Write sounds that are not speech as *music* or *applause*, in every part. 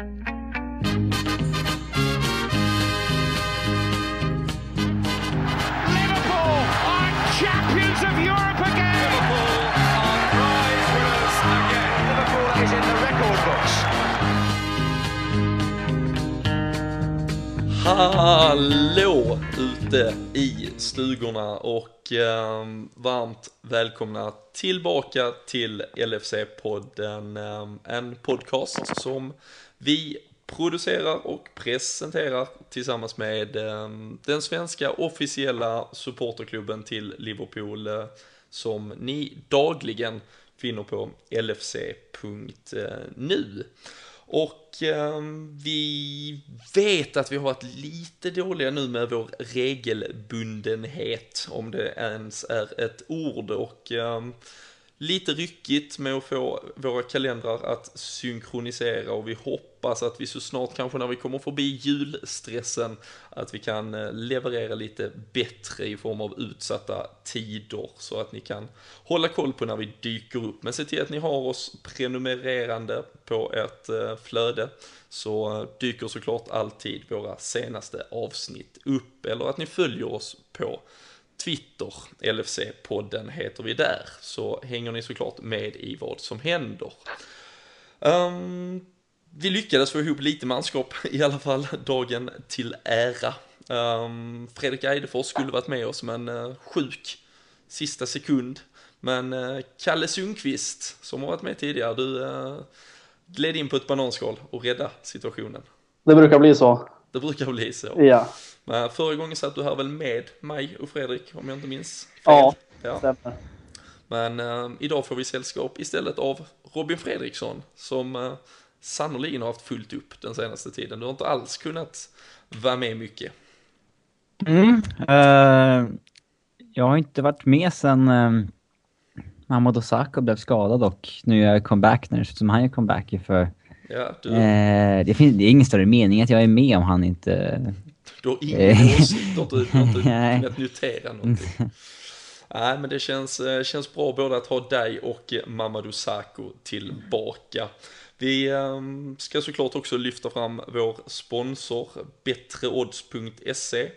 Liverpool are champions of Europe again. Liverpool are prize winners again. Liverpool is in the record books. Hallå ute i stugorna och eh, varmt välkomna tillbaka till LFC-podden. Eh, en podcast som vi producerar och presenterar tillsammans med ehm, den svenska officiella supporterklubben till Liverpool eh, som ni dagligen finner på lfc.nu. Och eh, vi vet att vi har varit lite dåliga nu med vår regelbundenhet, om det ens är ett ord. Och eh, lite ryckigt med att få våra kalendrar att synkronisera och vi hoppas att vi så snart kanske när vi kommer förbi julstressen att vi kan eh, leverera lite bättre i form av utsatta tider så att ni kan hålla koll på när vi dyker upp. Men se till att ni har oss prenumererande på ert eh, flöde så eh, dyker såklart alltid våra senaste avsnitt upp eller att ni följer oss på Twitter, LFC-podden heter vi där, så hänger ni såklart med i vad som händer. Um, vi lyckades få ihop lite manskap *laughs* i alla fall, dagen till ära. Um, Fredrik Eidefors skulle varit med oss, men uh, sjuk sista sekund. Men uh, Kalle Sundqvist, som har varit med tidigare, du uh, gled in på ett bananskal och rädda situationen. Det brukar bli så. Det brukar bli så. Ja, Men förra gången satt du här väl med mig och Fredrik, om jag inte minns fel. ja, Ja. stämmer. Men eh, idag får vi sällskap istället av Robin Fredriksson som eh, sannoliken har haft fullt upp den senaste tiden. Du har inte alls kunnat vara med mycket. Mm. eh, jag har inte varit med sen uh, Mahmoud Osaka blev skadad och nu gör jag comeback när det ser ut som han gör comeback för Ja, du, eh, det, finns, det är ingen större mening att jag är med om han inte... du har ingen eh, åsikt, du har inte, kunnat notera någonting. Nej, men det känns, eh, känns bra både att ha dig och Mamadou Sakho tillbaka. Vi eh, ska såklart också lyfta fram vår sponsor bättreodds.se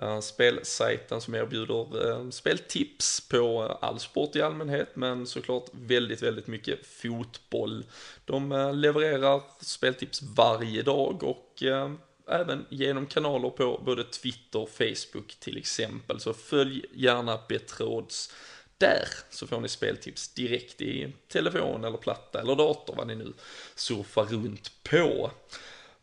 eh, Spelsajten som erbjuder eh, speltips på all sport i allmänhet men såklart väldigt, väldigt mycket fotboll. De levererar speltips varje dag och eh, även genom kanaler på både Twitter och Facebook till exempel. Så följ gärna Betrods där så får ni speltips direkt i telefon eller platta eller dator vad ni nu surfar runt på.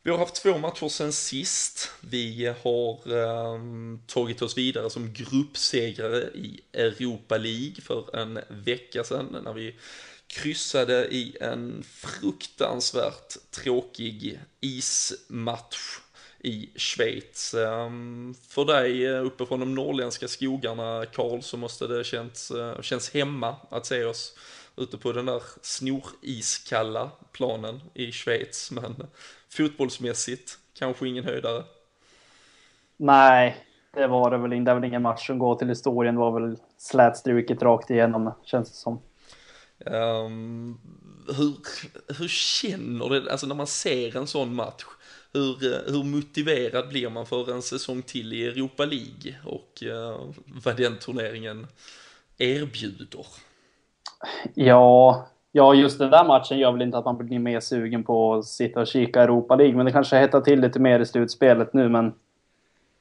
Vi har haft två matcher sen sist. Vi har um, tagit oss vidare som gruppsegrare i Europa League för en vecka sedan när vi kryssade i en fruktansvärt tråkig ismatch i Schweiz. Ehm, För dig eh, uppe från de norrländska skogarna, Karl, så måste det känns, eh, känns hemma att se oss ute på den där snoriskalla planen i Schweiz. Men fotbollsmässigt, kanske ingen höjdare. Nej, det var det väl inte. Det väl ingen match som går till historien. Det var väl slätstruket rakt igenom, känns det som. Ehm, hur, hur känner det, alltså när man ser en sån match, hur, eh, hur motiverad blir man för en säsong till i Europa League och eh, vad den turneringen erbjuder? Ja, ja, just den där matchen gör väl inte att man blir mer sugen på att sitta och kika Europa League. Men det kanske hettar till lite mer i slutspelet nu. Men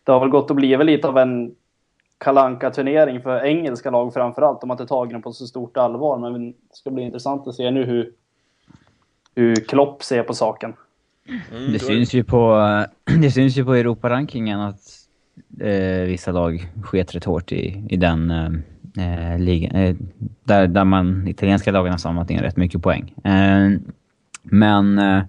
det har väl gått att bli lite av en kalanka turnering för engelska lag framförallt. De har inte tagit den på så stort allvar. Men det ska bli intressant att se nu hur, hur Klopp ser på saken. Mm, Det syns ju på, *clears throat* det syns ju på Europarankingen att eh, vissa lag sket rätt hårt i, i den eh, eh, ligan. Eh, där, där man, italienska lagen har samlat in rätt mycket poäng. Eh, men eh,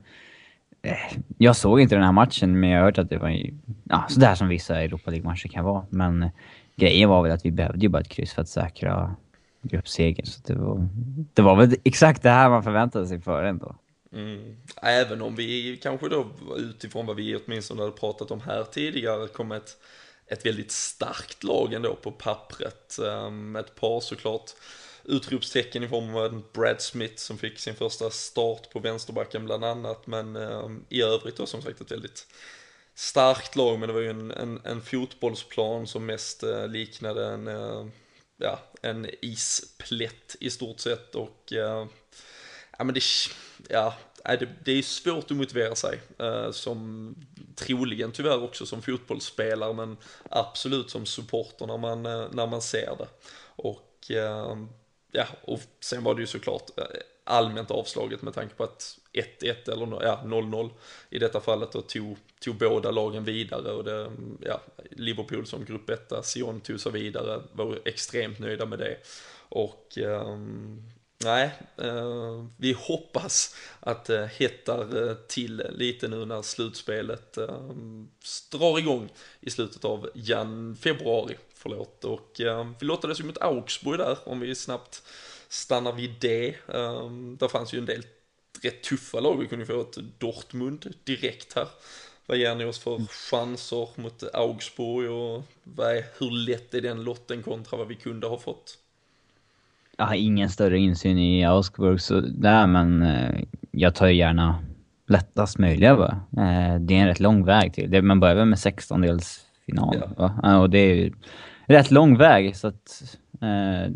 jag såg inte den här matchen, men jag har hört att det var ju, ja, sådär som vissa Europa League-matcher kan vara. Men grejen var väl att vi behövde ju bara ett kryss för att säkra gruppsegern. Så det var, det var väl exakt det här man förväntade sig före ändå. Mm. Även om vi kanske då utifrån vad vi åtminstone hade pratat om här tidigare kom ett, ett väldigt starkt lag ändå på pappret. Um, ett par såklart utropstecken i form av Brad Smith som fick sin första start på vänsterbacken bland annat. Men ehm, i övrigt då som sagt ett väldigt starkt lag, men det var ju en, en, en fotbollsplan som mest eh, liknade en, eh, ja, en isplätt i stort sett och eh, ja men det, ja, det, det är svårt att motivera sig eh, som troligen tyvärr också som fotbollsspelare men absolut som supporter när man, eh, när man ser det. Och eh, ja, och sen var det ju såklart eh, allmänt avslaget med tanke på att 1-1 eller ja, 0-0 i detta fallet och tog, tog båda lagen vidare och det, ja, Liverpool som grupp 1, Sion tog sig vidare, var extremt nöjda med det. Och um, nej, uh, vi hoppas att det hettar uh, till lite nu när slutspelet drar igång i slutet av jan februari. Förlåt, och vi lottades ju mot Augsburg där om vi snabbt stannar vid det. Där fanns ju en del rätt tuffa lag. Vi kunde få ett Dortmund direkt här. Vad ger ni oss för chanser mot Augsburg och är, hur lätt är den lotten kontra vad vi kunde ha fått? Jag har ingen större insyn i Augsburg så där, men eh, jag tar ju gärna lättast möjliga bara. Eh, det är en rätt lång väg till. Man börjar väl med 16-delsfinal, ja. Och det är ju rätt lång väg så att... Eh,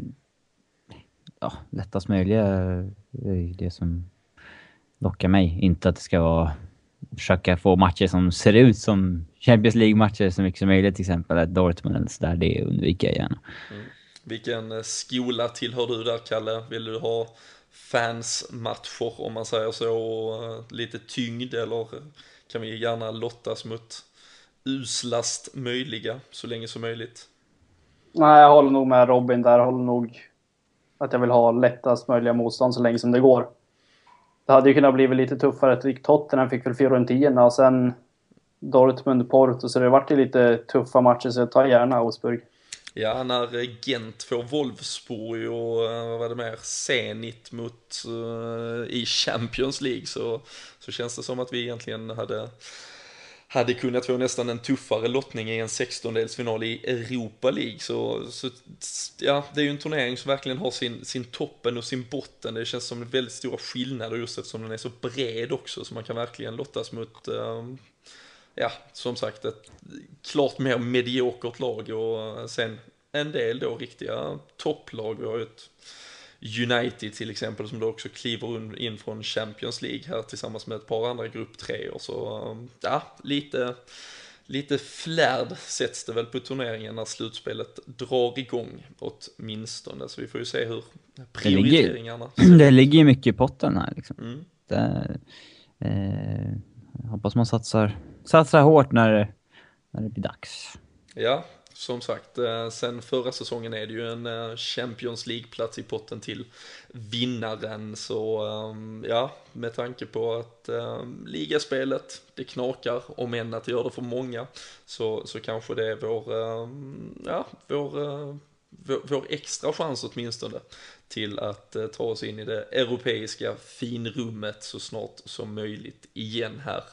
ja, lättast möjliga är det som lockar mig. Inte att det ska vara försöka få matcher som ser ut som Champions League-matcher så mycket som möjligt, till exempel Dortmund eller sådär. Det undviker jag gärna. Mm. Vilken eh, skola tillhör du där, Kalle? Vill du ha fansmatcher, om man säger så, och eh, lite tyngd, eller eh, kan vi gärna lottas mot uslast möjliga, så länge som möjligt? Nej, jag håller nog med Robin där. Jag håller nog att jag vill ha lättast möjliga motstånd så länge som det går. Det hade ju kunnat bli lite tuffare. Tottenham fick väl Fiorentina och sen Dortmund, Porto, så det vart ju lite tuffa matcher så jag tar gärna Augsburg. Ja, när eh, Gent får Wolfsburg och eh, vad var det mer, Zenit mot uh, i Champions League så, så känns det som att vi egentligen hade hade kunnat få nästan en tuffare lottning i en 16-delsfinal i Europa League. Så, så, ja, det är ju en turnering som verkligen har sin, sin toppen och sin botten. Det känns som väldigt stora skillnader just eftersom den är så bred också, så man kan verkligen lottas mot, um, ja, som sagt, ett klart mer mediokert lag och sen en del då riktiga topplag. Vi har ju ett United till exempel som då också kliver in från Champions League här tillsammans med ett par andra grupp 3 och så um, ja, lite lite flärd sätts det väl på turneringen när slutspelet drar igång åtminstone. Så vi får ju se hur prioriteringarna... Det ligger, *clears throat* det ligger ju mycket i potten här liksom. Mm. Det, eh, hoppas man satsar, Satsa hårt när, när det blir dags. Ja, som sagt, eh, sen förra säsongen är det ju en eh, Champions League-plats i potten till vinnaren. Så ehm, ja, med tanke på att ehm, ligaspelet, det knakar, om än att det gör det för många, så, så kanske det är vår, ehm, ja, vår, eh, vår, vår extra chans åtminstone till att ta oss in i det europeiska finrummet så snart som möjligt igen här.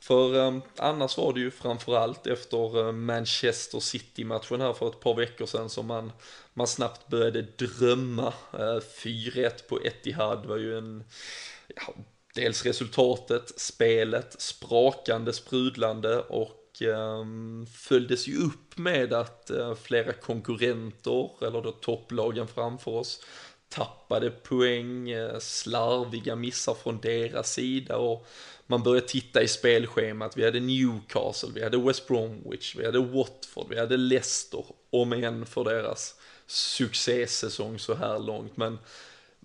För ehm, annars var det ju framförallt efter ehm, Manchester City-matchen här för ett par veckor sedan som man, man snabbt började drömma. Eh, 4-1 på Etihad var ju en, ja, dels resultatet, spelet, sprakande, sprudlande och ehm, följdes ju upp med att eh, flera konkurrenter, eller då topplagen framför oss, tappade poäng, eh, slarviga missar från deras sida och man började titta i spelschemat. Vi hade Newcastle, vi hade West Bromwich, vi hade Watford, vi hade Leicester. Om än för deras succésäsong så här långt. Men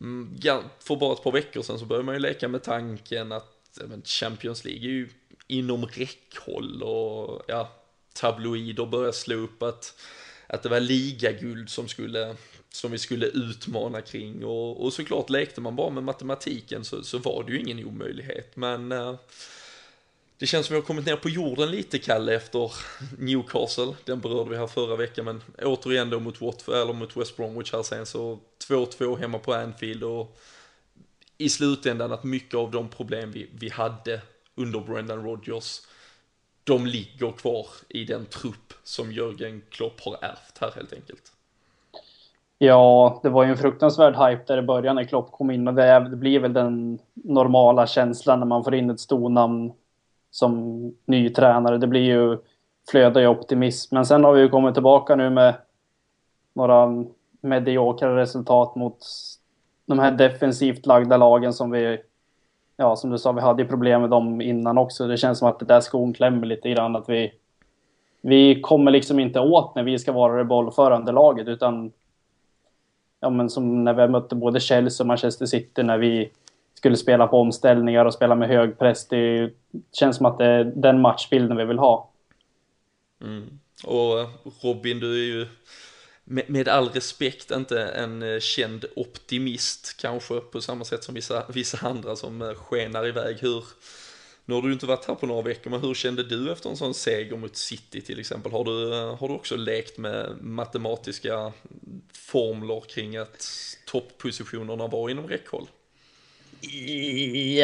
mm, för bara ett par veckor sedan så började man ju leka med tanken att Champions League är ju inom räckhåll och ja, tabloider började slå upp att, att det var ligaguld som skulle som vi skulle utmana kring. Och, och såklart lekte man bara med matematiken så, så var det ju ingen omöjlighet. Men eh, det känns som vi har kommit ner på jorden lite Kalle efter Newcastle, den berörde vi här förra veckan men återigen då mot Watford eller mot West Bromwich här sen så 2-2 hemma på Anfield och i slutändan att mycket av de problem vi, vi hade under Brendan Rodgers de ligger kvar i den trupp som Jörgen Klopp har ärvt här helt enkelt. Ja, det var ju en fruktansvärd hype där i början när Klopp kom in och det, det blir väl den normala känslan när man får in ett stornamn som ny tränare. Det blir ju, flödar ju optimism. Men sen har vi ju kommit tillbaka nu med några mediokra resultat mot de här defensivt lagda lagen som vi, ja som du sa, vi hade ju problem med dem innan också. Det känns som att det där skon klämmer lite grann, att vi, vi kommer liksom inte åt när vi ska vara det bollförande laget, utan ja, men som när vi mötte både Chelsea och Manchester City när vi skulle spela på omställningar och spela med hög press. Det känns som att det är den matchbilden vi vill ha. Mm. Och Robin, du är ju med, med all respekt inte en eh, känd optimist kanske på samma sätt som vissa, vissa andra som eh, skenar iväg. Hur, nu har du inte varit här på några veckor, men hur kände du efter en sån seger mot City till exempel? Har du, har du också lekt med matematiska formler kring att topppositionerna var inom räckhåll?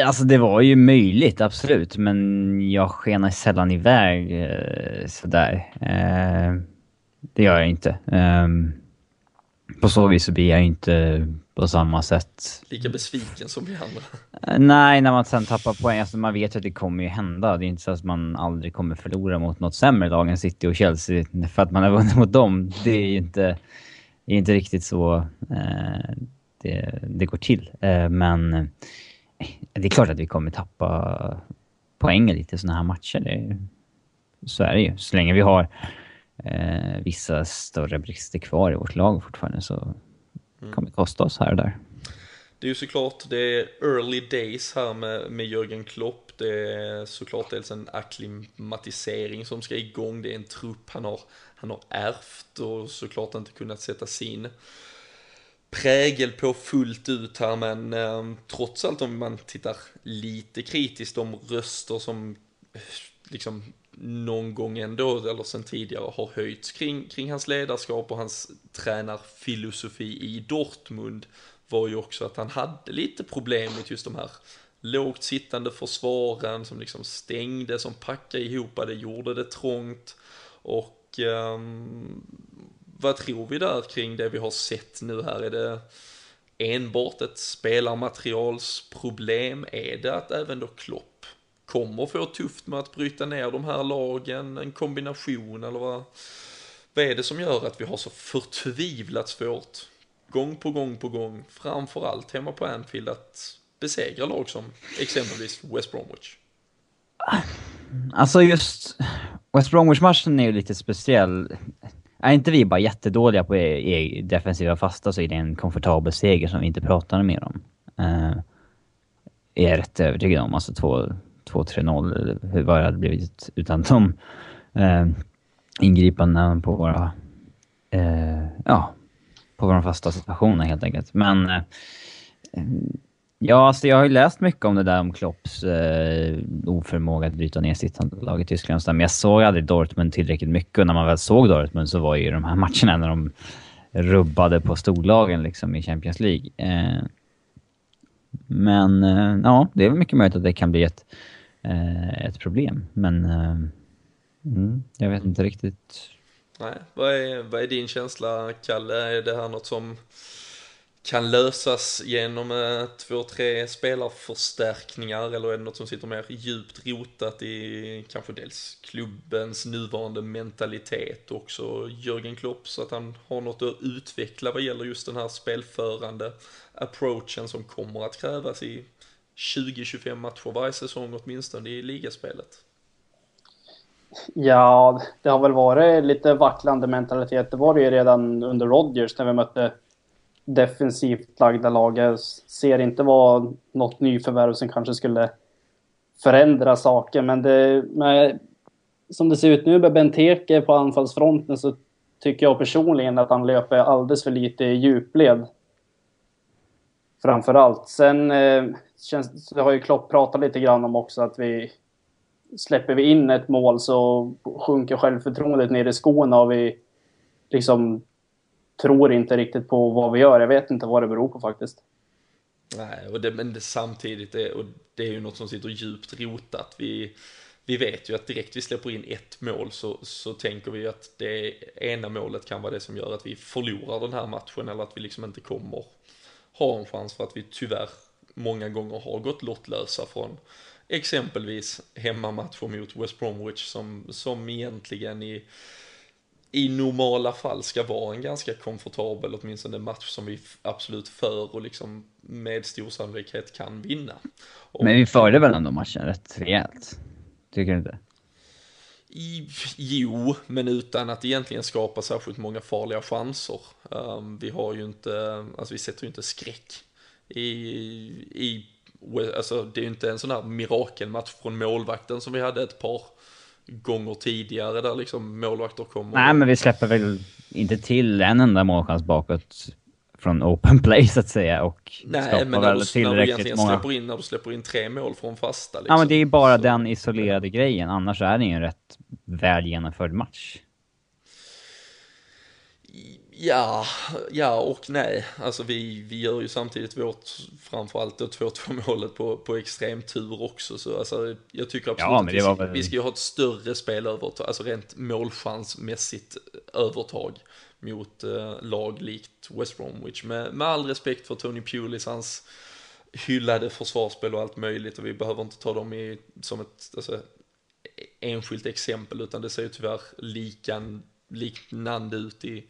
Alltså det var ju möjligt, absolut. Men jag skenar sällan iväg eh, sådär. Eh, det gör jag inte. Ehm, på så vis så blir jag inte på samma sätt... Lika besviken som vi andra? Uh, nej, när man sen tappar poäng. Alltså man vet ju att det kommer ju hända. Det är inte så att man aldrig kommer förlora mot något sämre lag än City och Chelsea för att man har vunnit mot dem. Det är ju inte, är inte riktigt så uh, det, det, går till. Uh, men eh, det är klart att vi kommer tappa poäng lite i sådana här matcher. Det, så är det ju. Så länge vi har eh, vissa större brister kvar i vårt lag fortfarande så mm. kommer det kosta oss här och där. Det är ju såklart, det är early days här med, med Jörgen Klopp. Det är såklart dels en akklimatisering som ska igång. Det är en trupp han har, han har ärvt och såklart inte kunnat sätta sin prägel på fullt ut här men eh, trots allt om man tittar lite kritiskt de röster som liksom någon gång ändå, eller sen tidigare, har höjts kring, kring hans ledarskap och hans tränarfilosofi i Dortmund var ju också att han hade lite problem mot just de här lågt sittande försvaren som liksom stängde, som packade ihop, det gjorde det trångt och um, vad tror vi där kring det vi har sett nu här? Är det enbart ett spelarmaterialsproblem? Är det att även då Klopp kommer få tufft med att bryta ner de här lagen, en kombination eller vad, vad är det som gör att vi har så förtvivlat svårt gång på gång på gång, framförallt hemma på Anfield, att besegra lag som exempelvis West Bromwich? Alltså just West Bromwich-matchen är ju lite speciell. Är inte vi bara jättedåliga på e, e- defensiva fasta så är det en komfortabel seger som vi inte pratar mer om. Uh, är jag rätt övertygad om. Alltså två 2-3-0 eller hur vad det hade blivit utan de eh, ingripandena på våra, eh, ja, på våra fasta situationer helt enkelt. Men eh, ja, alltså jag har ju läst mycket om det där om Klopps eh, oförmåga att bryta ner sitt lag i Tyskland. Men jag såg aldrig Dortmund tillräckligt mycket och när man väl såg Dortmund så var ju de här matcherna när de rubbade på storlagen liksom i Champions League. Eh, men eh, ja, det är väl mycket möjligt att det kan bli ett Eh, ett problem. Men eh, mm, jag vet inte riktigt. Nej, vad är, vad är din känsla, Kalle? Är det här något som kan lösas genom eh, två, tre spelarförstärkningar eller är det något som sitter mer djupt rotat i kanske dels klubbens nuvarande mentalitet och också Jörgen Klopp så att han har något att utveckla vad gäller just den här spelförande approachen som kommer att krävas i 20-25 matcher varje säsong åtminstone i ligaspelet? Ja, det har väl varit lite vacklande mentalitet. Det var det ju redan under Rodgers när vi mötte defensivt lagda lag. Jag ser inte vad något nyförvärv som kanske skulle förändra saker, men det... Men som det ser ut nu med Benteke på anfallsfronten så tycker jag personligen att han löper alldeles för lite i djupled. Framförallt. Sen eh, känns, det har ju Klopp pratat lite grann om också att vi släpper vi in ett mål så sjunker självförtroendet ner i skorna och vi liksom tror inte riktigt på vad vi gör. Jag vet inte vad det beror på faktiskt. Nej, och det, men det, samtidigt, är, och det är ju något som sitter djupt rotat. Vi, vi vet ju att direkt vi släpper in ett mål så, så tänker vi att det ena målet kan vara det som gör att vi förlorar den här matchen eller att vi liksom inte kommer ha en chans för att vi tyvärr många gånger har gått lottlösa från exempelvis hemmamatcher mot West Bromwich som, som egentligen i, i normala fall ska vara en ganska komfortabel, åtminstone match som vi absolut för och liksom med stor sannolikhet kan vinna. Och, Men vi förde väl ändå matchen rätt rejält? Tycker du inte? Jo, men utan att egentligen skapa särskilt många farliga chanser. Um, vi har ju inte, alltså vi sätter ju inte skräck i, i alltså det är ju inte en sån här mirakelmatch från målvakten som vi hade ett par gånger tidigare där liksom målvakter kommer. Nej, men vi släpper väl inte till en enda målchans bakåt från open play så att säga och Nej, men när du, när du många... släpper in, när du släpper in tre mål från fasta. Liksom. Ja, men det är bara så. den isolerade grejen. Annars är det ju en rätt väl genomförd match. Ja, ja och nej. Alltså vi, vi gör ju samtidigt vårt, framförallt då 2-2 målet på, på extrem tur också. Så alltså, jag tycker absolut ja, att vi, väl... vi ska ju ha ett större spelövertag, alltså rent målchansmässigt övertag mot eh, lag likt West Bromwich. Med, med all respekt för Tony Pulis, hans hyllade försvarsspel och allt möjligt och vi behöver inte ta dem i, som ett alltså, enskilt exempel utan det ser ju tyvärr likan, liknande ut i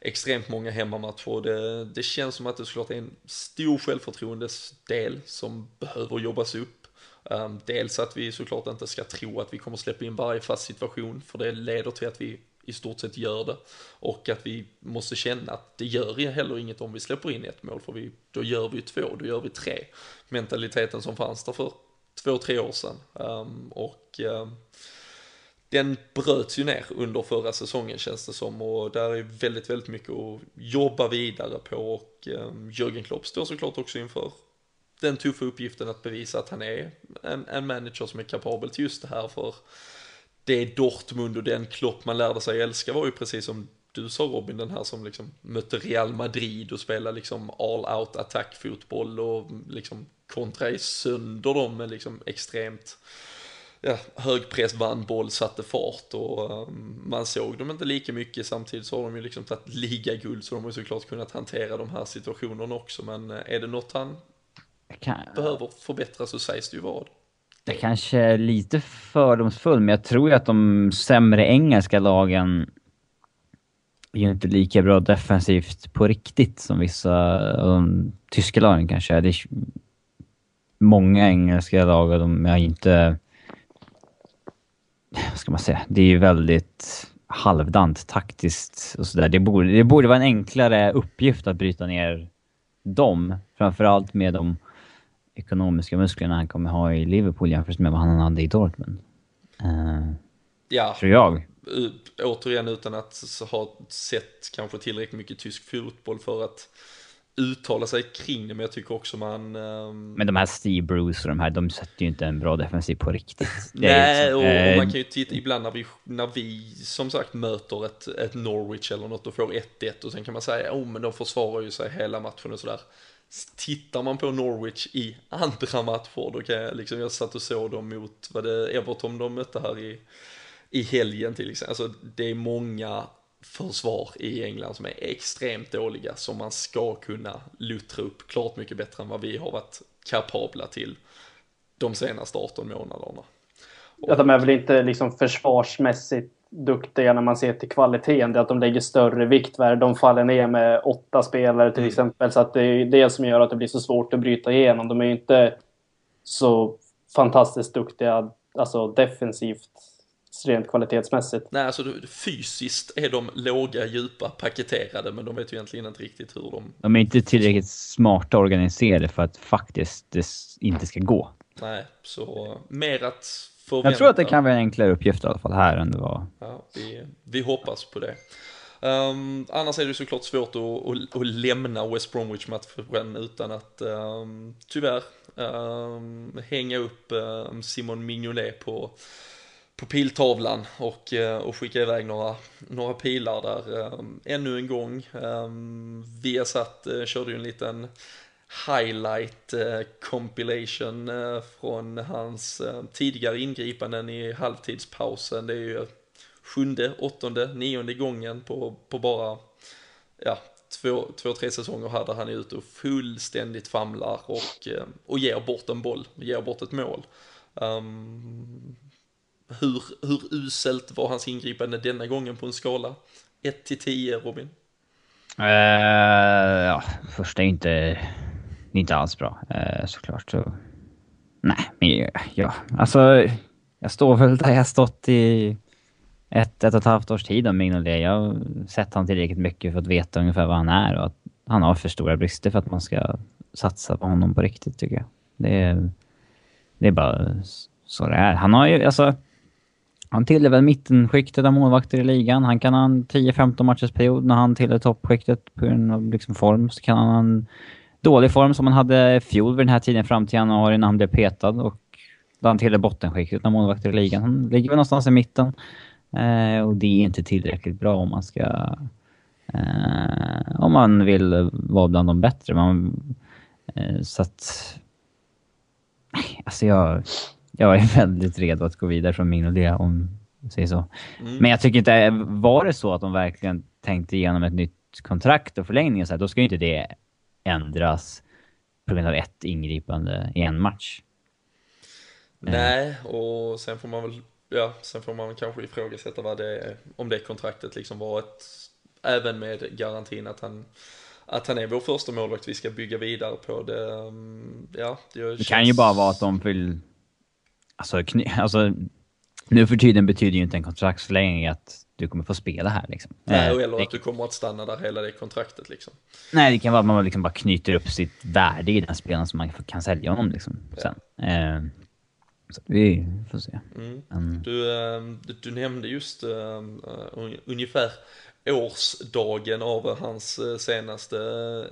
extremt många hemmamatcher. Det, det känns som att det såklart är en stor självförtroendesdel som behöver jobbas upp. Um, dels att vi såklart inte ska tro att vi kommer släppa in varje fast situation, för det leder till att vi i stort sett gör det. Och att vi måste känna att det gör heller inget om vi släpper in ett mål, för vi, då gör vi två, då gör vi tre. Mentaliteten som fanns där för två, tre år sedan. Um, och um, den bröts ju ner under förra säsongen känns det som och där är väldigt, väldigt mycket att jobba vidare på och ehm, um, Jörgen Klopp står såklart också inför den tuffa uppgiften att bevisa att han är en, en manager som är kapabel till just det här för det Dortmund och den Klopp man lärde sig älska var ju precis som du sa Robin, den här som liksom mötte Real Madrid och spelade liksom all out attackfotboll och liksom kontra i sönder dem med liksom extremt ja, högpress, vann boll, satte fart och um, man såg dem inte lika mycket. Samtidigt så har de ju liksom tagit ligaguld så de har ju såklart kunnat hantera de här situationerna också. Men eh, är det något han kan... behöver förbättra så sägs det ju vad. Det kanske är lite fördomsfull, men jag tror ju att de sämre engelska lagen är ju inte lika bra defensivt på riktigt som vissa av de tyska lagen kanske är. Det är många engelska lag och de är inte vad ska man säga, det är ju väldigt halvdant taktiskt och sådär. Det borde, det borde vara en enklare uppgift att bryta ner dem. Framförallt med de ekonomiska musklerna han kommer ha i Liverpool jämfört med vad han hade i Dortmund. Uh, ja. Tror jag. Återigen utan att ha sett kanske tillräckligt mycket tysk fotboll för att uttala sig kring det, men jag tycker också man... Um... Men de här Steve Bruce och de här, de sätter ju inte en bra defensiv på riktigt. *laughs* Nej, liksom, och, och, man kan ju titta ibland när vi, när vi som sagt möter ett, ett Norwich eller något och får 1-1 och sen kan man säga, oh men de försvarar ju sig hela matchen och sådär. Tittar man på Norwich i andra matcher, då kan jag liksom, jag satt och såg dem mot, vad det Everton de mötte här i, i helgen till exempel. Alltså det är många försvar i England som är extremt dåliga som man ska kunna luttra upp klart mycket bättre än vad vi har varit kapabla till de senaste 18 månaderna. Ja, de är väl inte liksom försvarsmässigt duktiga när man ser till kvaliteten. Det är att de lägger större viktvärde. De faller ner med åtta spelare till mm. exempel. Så att det är det som gör att det blir så svårt att bryta igenom. De är ju inte så fantastiskt duktiga alltså defensivt rent kvalitetsmässigt. Nej, alltså fysiskt är de låga, djupa, paketerade, men de vet ju egentligen inte riktigt hur de... De är inte tillräckligt smarta och organiserade för att faktiskt det inte ska gå. Nej, så mer att Jag tror att det kan vara en enklare uppgift i alla fall här än det var. Ja, vi, vi hoppas på det. Um, annars är det såklart svårt att, att, att lämna West Bromwich-matchen utan att um, tyvärr um, hänga upp Simon Mignolet på på piltavlan och, eh, och skicka iväg några, några pilar där. Um, ännu en gång, um, Viasat uh, körde ju en liten highlight eh, compilation eh, från hans eh, tidigare ingripanden i halvtidspausen. Det är ju sjunde, åttonde, nionde gången på, på bara ja, två, två, tre säsonger här där han är ute och fullständigt famlar och, och ger bort en boll, ger bort ett mål. Um, hur, hur uselt var hans ingripande denna gången på en skala? 1 till 10, Robin? Uh, ja, första är inte, det är inte alls bra eh, såklart. Så. Nej, men ja, alltså jag står väl där jag stått i ett, ett och ett halvt års tid om Mignolet. Jag har sett honom tillräckligt mycket för att veta ungefär vad han är och att han har för stora brister för att man ska satsa på honom på riktigt tycker jag. Det är, det är bara så det är. Han har ju, alltså han tillhör väl mittenskiktet av målvakter i ligan. Han kan ha en 10-15 matchers period när han tillhör toppskiktet på grund av liksom form. Så kan han dålig form som han hade fjol vid den här tiden fram till januari när han blev petad. Och då han tillhör bottenskiktet av målvakter i ligan. Han ligger väl någonstans i mitten. Eh, och det är inte tillräckligt bra om man ska... Eh, om man vill vara bland de bättre. Man, eh, så att... Alltså jag jag är *laughs* väldigt redo att gå vidare från Mignolet om jag säger så. Mm. Men jag tycker inte, var det så att de verkligen tänkte igenom ett nytt kontrakt och förlängning så här, då ska ju inte det ändras på grund av ett ingripande i en match. Nej, och sen får man väl, ja, sen får man kanske ifrågasätta vad det är, om det kontraktet liksom var ett, även med garantin att han att han är vår första målvakt vi ska bygga vidare på det. Mm, ja, det, det känns... kan ju bara vara att de vill Alltså, alltså, nu för tiden betyder ju inte en kontraktsförlängning att du kommer få spela här liksom. Nej, eh, eller att du kommer att stanna där hela det kontraktet liksom. Nej, det kan vara att man liksom bara knyter upp sitt värde i den spelaren som man kan sälja honom liksom sen. Eh, så vi får se. Mm. Um. Du, ehm, du, du, nämnde just uh, ungefär årsdagen av hans eh, senaste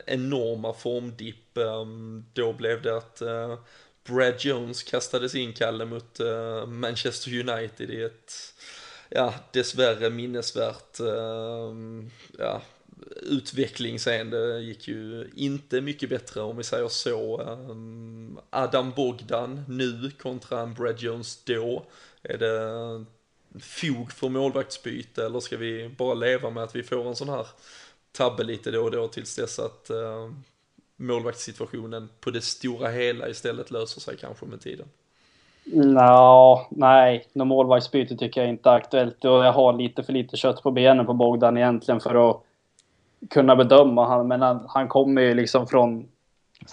enorma formdipp. Um, då blev det att Brad Jones kastades in, Kalle, mot Manchester United i ett, ja, dessvärre minnesvärt, uh, ja, utveckling sen. Det gick ju inte mycket bättre om vi säger så. Ehm, Adam Bogdan nu kontra en Brad Jones då. Är det fog för målvaktsbyte eller ska vi bara leva med att vi får en sån här tabbe lite då och då tills dess att uh, målvaktssituationen på det stora hela istället löser sig kanske med tiden? No, nej, något målvaktsbyte tycker jag inte är aktuellt. Och jag har lite för lite kött på benen på Bogdan egentligen för att kunna bedöma han. Men han, han kommer ju liksom från...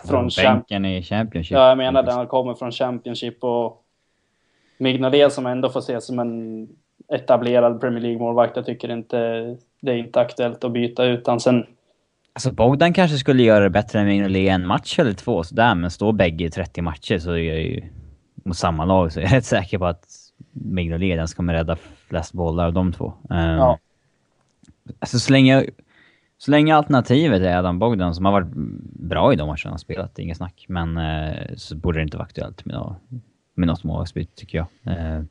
Från bänken i Championship. Ja, jag menar det. Han kommer från Championship och Mignolet som ändå får ses som en etablerad Premier League-målvakt. Jag tycker inte det är inte aktuellt att byta utan sen Alltså Bogdan kanske skulle göra det bättre än Mignolet en match eller två sådär, men står bägge i 30 matcher så är ju mot samma lag så jag är *laughs* rätt säker på att Mignolet den kommer rädda flest bollar av de två. Um, ja. Alltså så länge, så länge alternativet är Adam Bogdan som har varit bra i de matcherna han spelat, inget snack. Men uh, så borde det inte vara aktuellt med, något, med något målvaktsbyte tycker jag. Uh,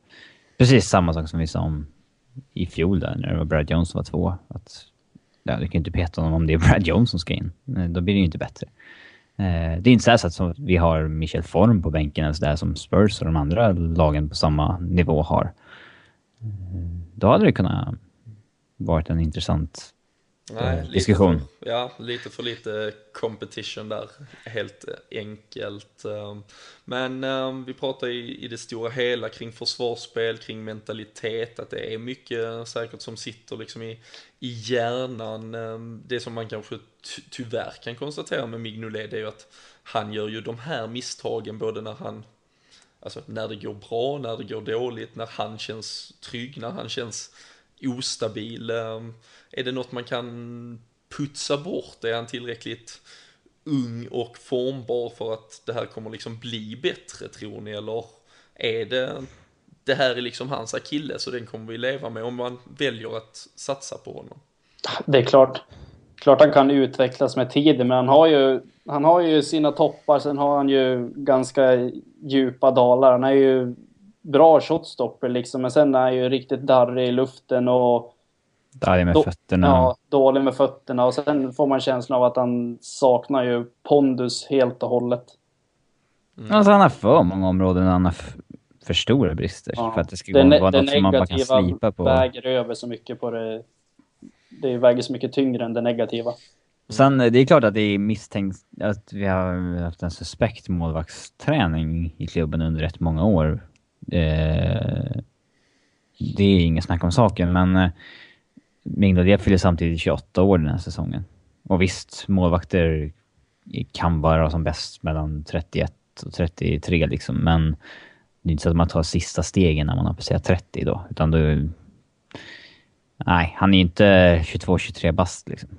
precis samma sak som vi sa om i fjol där när det var Brad Jones som var två. Att ja, du kan ju inte peta honom om det är Brad Jones som ska in. Eh, då blir det ju inte bättre. Eh, det är inte så, att vi har Michel Form på bänken eller sådär som Spurs och de andra lagen på samma nivå har. Eh, då hade det kunnat varit en intressant Nej, eh, diskussion. För, ja, lite för lite competition där, helt enkelt. Ehm, men ehm, vi pratar i, i det stora hela kring försvarsspel, kring mentalitet, att det är mycket säkert som sitter liksom i, i hjärnan. Det som man kanske ty tyvärr kan konstatera med Mignolet är ju att han gör ju de här misstagen både när han Alltså när det går bra, när det går dåligt, när han känns trygg, när han känns ostabil. Ehm, är det något man kan putsa bort? Är han tillräckligt ung och formbar för att det här kommer liksom bli bättre tror ni? Eller är det, det här är liksom hans akille så den kommer vi leva med om man väljer att satsa på honom? Det är klart. Klart han kan utvecklas med tiden, men han har ju, han har ju sina toppar, sen har han ju ganska djupa dalar. Han är ju bra shotstopper liksom, men sen är han ju riktigt darrig i luften och Dålig med Då- fötterna. Ja, dålig med fötterna och sen får man känslan av att han saknar ju pondus helt och hållet. Alltså han har för många områden han har för stora brister. Ja. För att det ska Det, gå, vara något som man bara kan slipa på. väger över så mycket på det. Det väger så mycket tyngre än det negativa. Sen, det är klart att det är misstänkt att vi har haft en suspekt målvaktsträning i klubben under rätt många år. Eh, det är inget snack om saken, men eh, Mignolet fyller samtidigt 28 år den här säsongen. Och visst, målvakter kan vara som bäst mellan 31 och 33 liksom, men det är inte så att man tar sista stegen när man har passerat 30 då, utan då... Nej, han är ju inte 22-23 bast liksom.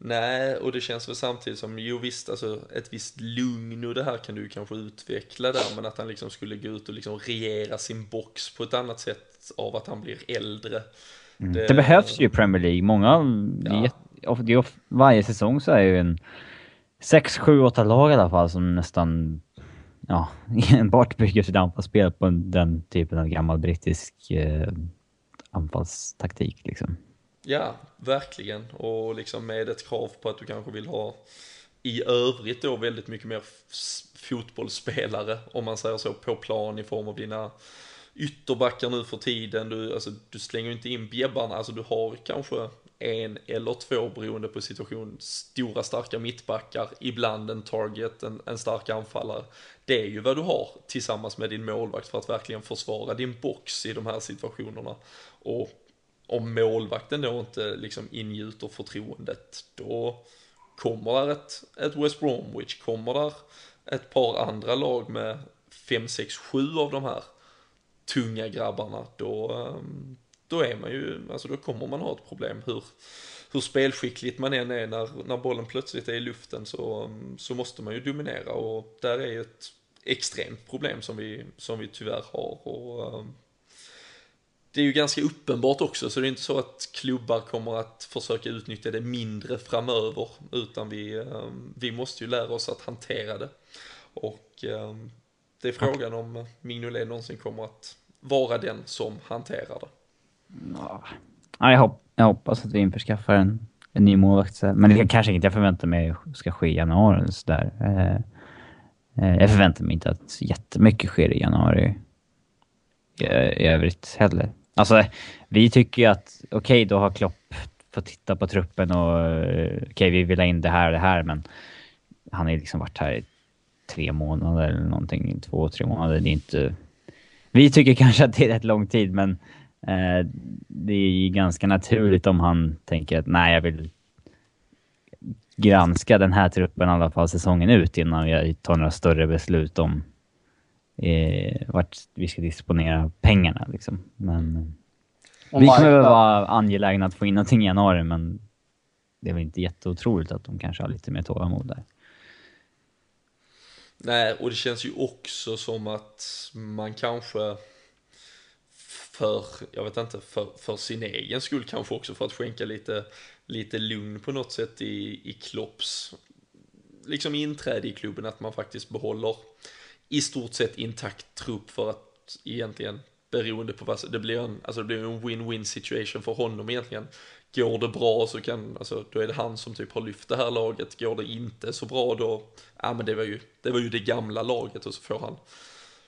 Nej, och det känns väl samtidigt som, jo visst, alltså ett visst lugn och det här kan du kanske utveckla där, men att han liksom skulle gå ut och liksom regera sin box på ett annat sätt av att han blir äldre. Det, behövs ju i Premier League. Många... Det Ja. det är, of- varje säsong så är ju en 6, 7, 8 lag i alla fall som nästan ja, *laughs* enbart bygger sitt anfallsspel på den typen av gammal brittisk eh, anfallstaktik. Liksom. Ja, verkligen. Och liksom med ett krav på att du kanske vill ha i övrigt då väldigt mycket mer fotbollsspelare, om man säger så, på plan i form av dina ytterbackar nu för tiden. Du, alltså, du slänger ju inte in bjäbbarna, alltså du har kanske en eller två beroende på situation, stora starka mittbackar, ibland en target, en, en stark anfallare. Det är ju vad du har tillsammans med din målvakt för att verkligen försvara din box i de här situationerna. Och om målvakten då inte liksom ingjuter förtroendet, då kommer där ett, ett West Bromwich, kommer där ett par andra lag med 5, 6, 7 av de här tunga grabbarna, då, ehm, då är man ju, alltså då kommer man ha ett problem. Hur, hur spelskickligt man än är när, när bollen plötsligt är i luften så, så måste man ju dominera och där är ju ett extremt problem som vi, som vi tyvärr har. Och, ehm, det är ju ganska uppenbart också, så det är inte så att klubbar kommer att försöka utnyttja det mindre framöver, utan vi, ehm, vi måste ju lära oss att hantera det. Och ehm, det är frågan om Mignolet någonsin kommer att vara den som hanterar det. Ja, jag, hopp, jag hoppas att vi införskaffar en, en ny målvakt. Men det är kanske inte jag förväntar mig ska ske i januari. Så där. Eh, eh, jag förväntar mig inte att jättemycket sker i januari eh, i övrigt heller. Alltså, vi tycker ju att okej, då har Klopp fått titta på truppen och okej, okej, vi vill ha in det här och det här, men han har ju liksom varit här i tre månader eller någonting, två, tre månader. Det är inte... Vi tycker kanske att det är rätt lång tid, men eh, det är ju ganska naturligt om han tänker att nej, jag vill granska den här truppen i alla fall säsongen ut innan jag tar några större beslut om eh, vart vi ska disponera pengarna. Liksom. Men Och vi kommer väl vara angelägna att få in någonting i januari, men det är väl inte jätteotroligt att de kanske har lite mer tålamod där. Nej, och det känns ju också som att man kanske för, jag vet inte, för, för sin egen skull kanske också för att skänka lite, lite lugn på något sätt i, i Klopps liksom inträde i klubben, att man faktiskt behåller i stort sett intakt trupp för att egentligen beroende på vad, det blir en, alltså det blir en win-win situation för honom egentligen. Går det bra så kan, alltså då är det han som typ har lyft det här laget. Går det inte så bra då, ja men det var ju, det var ju det gamla laget och så får han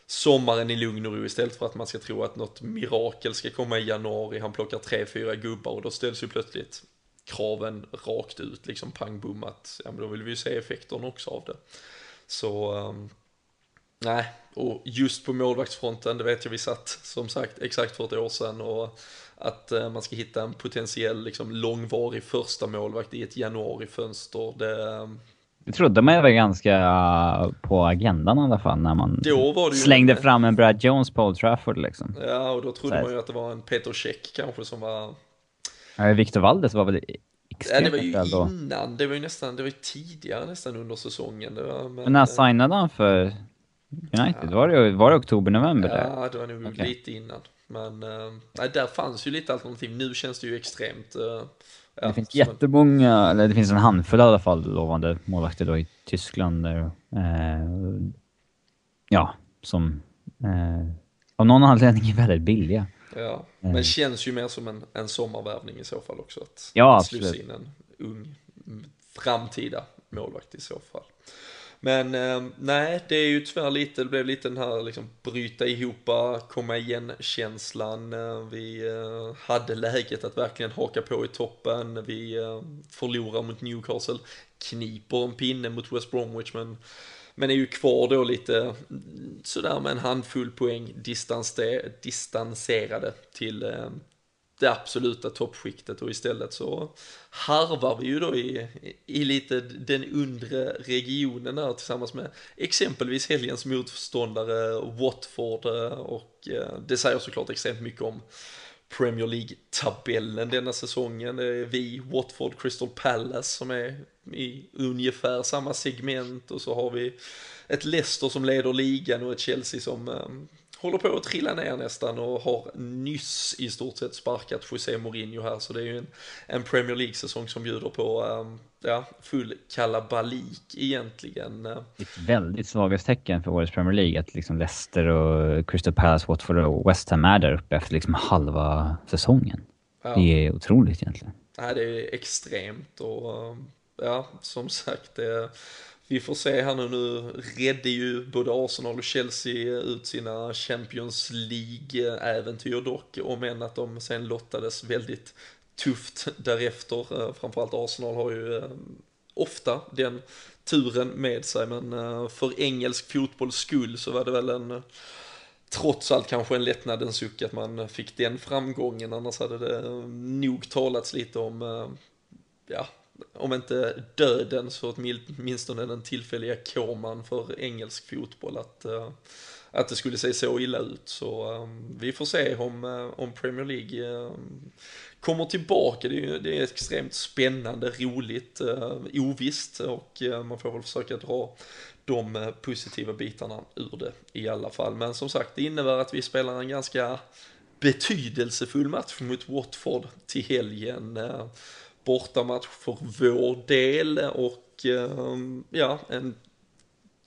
sommaren i lugn och ro istället för att man ska tro att något mirakel ska komma i januari. Han plockar tre, fyra gubbar och då ställs ju plötsligt kraven rakt ut, liksom pang bom att, ja men då vill vi ju se effekterna också av det. Så, um, nej, och just på målvaktsfronten, det vet jag vi satt som sagt exakt för ett år sedan och att eh, man ska hitta en potentiell liksom långvarig första målvakt i ett januarifönster, det, ehm, Jag trodde man var ganska uh, på agendan i alla fall när man då var det ju slängde fram en Brad Jones på Old Trafford liksom. Ja, och då trodde Så här. man ju att det var en Peter Check kanske som var Ja, Victor Valdes var väl Ja, extremt det var ju då. innan, det var ju nästan, det var ju tidigare nästan under säsongen. Det var, men, Men när eh, signade han för United? Var det, var det oktober, november där? Ja, det var nog Okej. lite innan. Men eh, nej, där fanns ju lite alternativ. Nu känns det ju extremt... eh, ja, Det finns som en- jättemånga, eller det finns en handfull i alla fall lovande målvakter då i Tyskland där, eh, ja, som eh, av någon anledning är väldigt billiga. Ja, men känns ju mer som en, en sommarvärvning i så fall också. Att Ja, slussa absolut. in en ung framtida målvakt i så fall. Men eh, nej, det är ju tyvärr lite, det blev lite den här liksom bryta ihop, komma igen känslan. Ehm, vi eh, hade läget att verkligen haka på i toppen. Vi eh, förlorar mot Newcastle, kniper en pinne mot West Bromwich men men är ju kvar då lite mm, sådär med en handfull poäng distanserade till eh, det absoluta toppskiktet och istället så harvar vi ju då i, i lite den undre regionen där tillsammans med exempelvis helgens motståndare Watford eh, och eh, det säger såklart extremt mycket om Premier League-tabellen denna säsongen. Det är vi, Watford, Crystal Palace som är i ungefär samma segment och så har vi ett Leicester som leder ligan och ett Chelsea som eh, håller på att trilla ner nästan och har nyss i stort sett sparkat José Mourinho här så det är ju en, en Premier League-säsong som bjuder på eh, ja, full kalabalik egentligen. Ett väldigt svaghetstecken för årets Premier League att liksom Leicester och Crystal Palace, Watford och West Ham är där uppe efter liksom halva säsongen. Ja. Det är otroligt egentligen. Nej, det är extremt och eh, ja, som sagt, det, vi får se här nu. Nu redde ju både Arsenal och Chelsea ut sina Champions League-äventyr dock, om än att de sen lottades väldigt tufft därefter. Eh, framförallt Arsenal har ju eh, ofta den turen med sig, men eh, för engelsk fotbolls skull så var det väl en trots allt kanske en lättnadens suck att man fick den framgången. Annars hade det nog talats lite om, ja, om inte döden så åtminstone den tillfälliga koman för engelsk fotboll. Att, eh, att det skulle se så illa ut. Så ehm, vi får se om, eh, om Premier League eh, kommer tillbaka. Det är, det är extremt spännande, roligt, ovisst och man får väl försöka dra de positiva bitarna ur det i alla fall. Men som sagt, det innebär att vi spelar en ganska betydelsefull match mot Watford till helgen. Bortamatch för vår del och eh, ja, en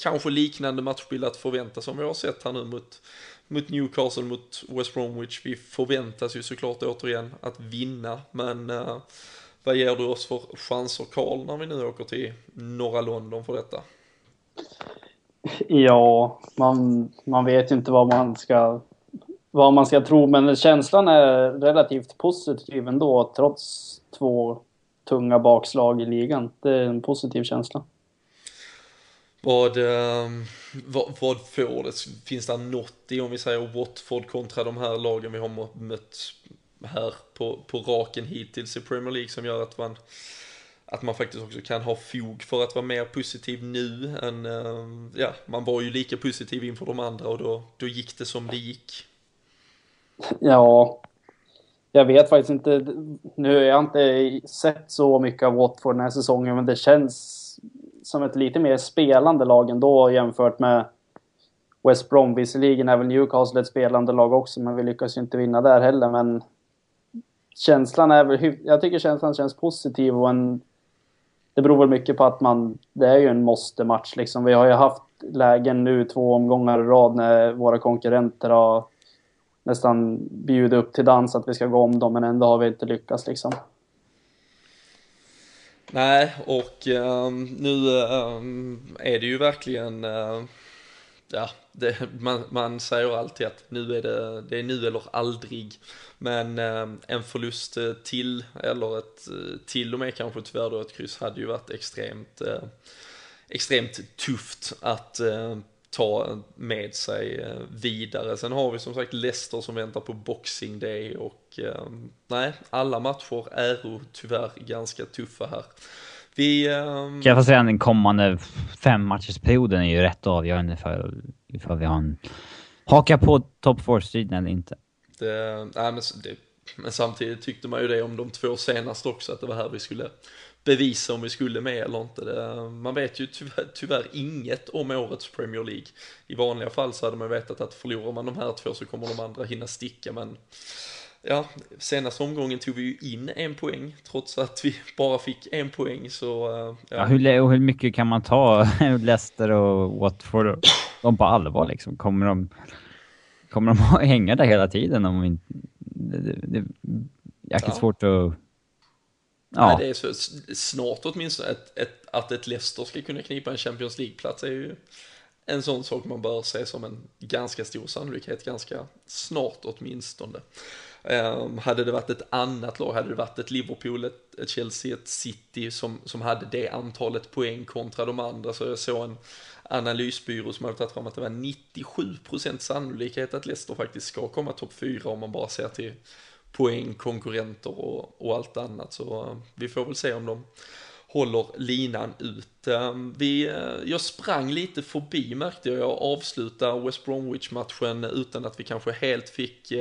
kanske liknande matchbild att förvänta som vi har sett här nu mot, mot Newcastle, mot West Bromwich. Vi förväntas ju såklart återigen att vinna, men eh, vad ger du oss för chanser Karl när vi nu åker till norra London för detta? Ja, man, man vet ju inte vad man ska vad man ska tro, men känslan är relativt positiv ändå trots två tunga bakslag i ligan. Det är en positiv känsla. Vad, eh, vad, vad får det? Finns det något i om vi säger Watford kontra de här lagen vi har mött här på, på raken hittills i Premier League som gör att man att man faktiskt också kan ha fog för att vara mer positiv nu än, eh, ja, man var ju lika positiv inför de andra och då, då gick det som det gick. Ja, jag vet faktiskt inte. Nu har jag inte sett så mycket av Watford den här säsongen, men det känns som ett lite mer spelande lag ändå jämfört med West Brom. Visserligen är väl Newcastle ett spelande lag också, men vi lyckas ju inte vinna där heller. Men känslan är väl, jag tycker känslan känns positiv och en, det beror väl mycket på att man, det är ju en måste-match liksom. Vi har ju haft lägen nu två omgångar i rad när våra konkurrenter har nästan bjuda upp till dans att vi ska gå om dem, men ändå har vi inte lyckats liksom. Nej, och um, nu um, är det ju verkligen, uh, ja, det, man, man säger alltid att nu är det, det är nu eller aldrig. Men um, en förlust eh, till, eller ett, eh, till och med kanske tyvärr då ett kryss hade ju varit extremt, uh, extremt tufft att uh, ta med sig eh, vidare. Sen har vi som sagt Leicester som väntar på Boxing Day och eh, nej, alla matcher är tyvärr ganska tuffa här. Vi... Eh, Kan jag få säga att den kommande fem matchersperioden är ju rätt avgörande för ifall vi har en haka på top 4-striden eller inte. det, nej, men, det, men samtidigt tyckte man ju det om de två senaste också, att det var här vi skulle bevisa om vi skulle med eller inte. Det, man vet ju tyvärr, tyvärr inget om årets Premier League. I vanliga fall så hade man vetat att förlorar man de här två så kommer de andra hinna sticka, men ja, senaste omgången tog vi ju in en poäng, trots att vi *laughs* bara fick en poäng så eh, Ja, hur, le- och hur mycket kan man ta *laughs* Leicester och Watford de på allvar liksom? Kommer de, kommer de hänga där hela tiden om vi, inte- det, det, det är jäkligt Ja. svårt att... Ja. Nej, det är så snart åtminstone ett, ett, att ett Leicester ska kunna knipa en Champions League-plats är ju en sån sak man bör se som en ganska stor sannolikhet ganska snart åtminstone. Um, hade det varit ett annat lag, hade det varit ett Liverpool, ett, ett Chelsea, ett City som, som hade det antalet poäng kontra de andra så jag såg en analysbyrå som hade tagit fram att det var 97% sannolikhet att Leicester faktiskt ska komma topp 4 om man bara ser till poäng, konkurrenter och, och allt annat. Så eh, vi får väl se om de håller linan ut. Eh, vi, eh, jag sprang lite förbi märkte jag, jag avslutade West Bromwich-matchen utan att vi kanske helt fick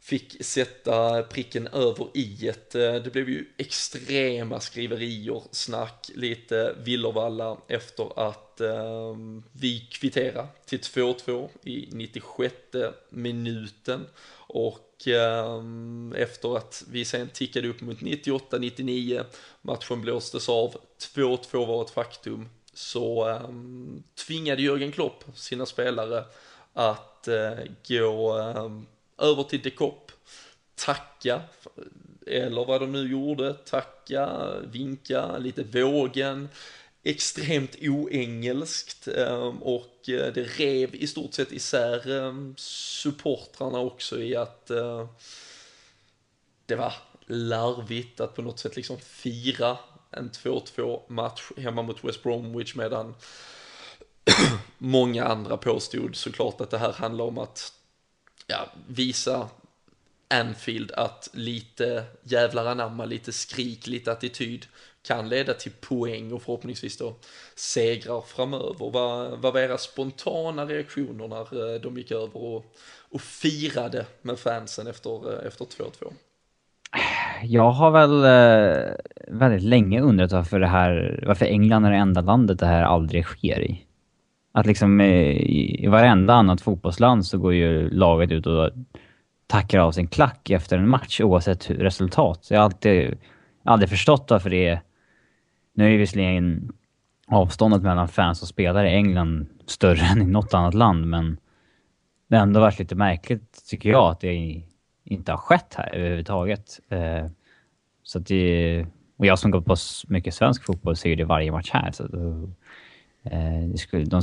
fick sätta pricken över i ett. Det blev ju extrema skriverier, snack, lite villervalla efter att eh, vi kvitterade till 2-2 i 96 minuten. Och eh, efter att vi sen tickade upp mot 98-99, matchen blåstes av, 2-2 var ett faktum, så eh, tvingade Jörgen Klopp sina spelare att eh, gå eh, över till Dekop, tacka, eller vad de nu gjorde, tacka, vinka, lite vågen, extremt oengelskt ehm, och eh, det rev i stort sett isär ehm, supportrarna också i att eh, det var larvigt att på något sätt liksom fira en 2-2 match hemma mot West Bromwich medan *clears throat* många andra påstod såklart att det här handlar om att ja, visa Anfield att lite jävlar anamma, lite skrik, lite attityd kan leda till poäng och förhoppningsvis då segrar framöver. Vad, vad var era spontana reaktioner när eh, de gick över och, och firade med fansen efter, eh, efter 2-2? jag har väl eh, väldigt länge undrat varför det här, varför England är det enda landet det här aldrig sker i. Att liksom i, i varenda annat fotbollsland så går ju laget ut och tackar av sin klack efter en match oavsett resultat. resultat. Jag har alltid, aldrig förstått varför det är... Nu är visserligen avståndet mellan fans och spelare i England större *laughs* än i något annat land, men det har ändå varit lite märkligt, tycker jag, att det inte har skett här överhuvudtaget. Eh, så att det... Och jag som går på mycket svensk fotboll ser ju det varje match här. Så, eh, det skulle, de,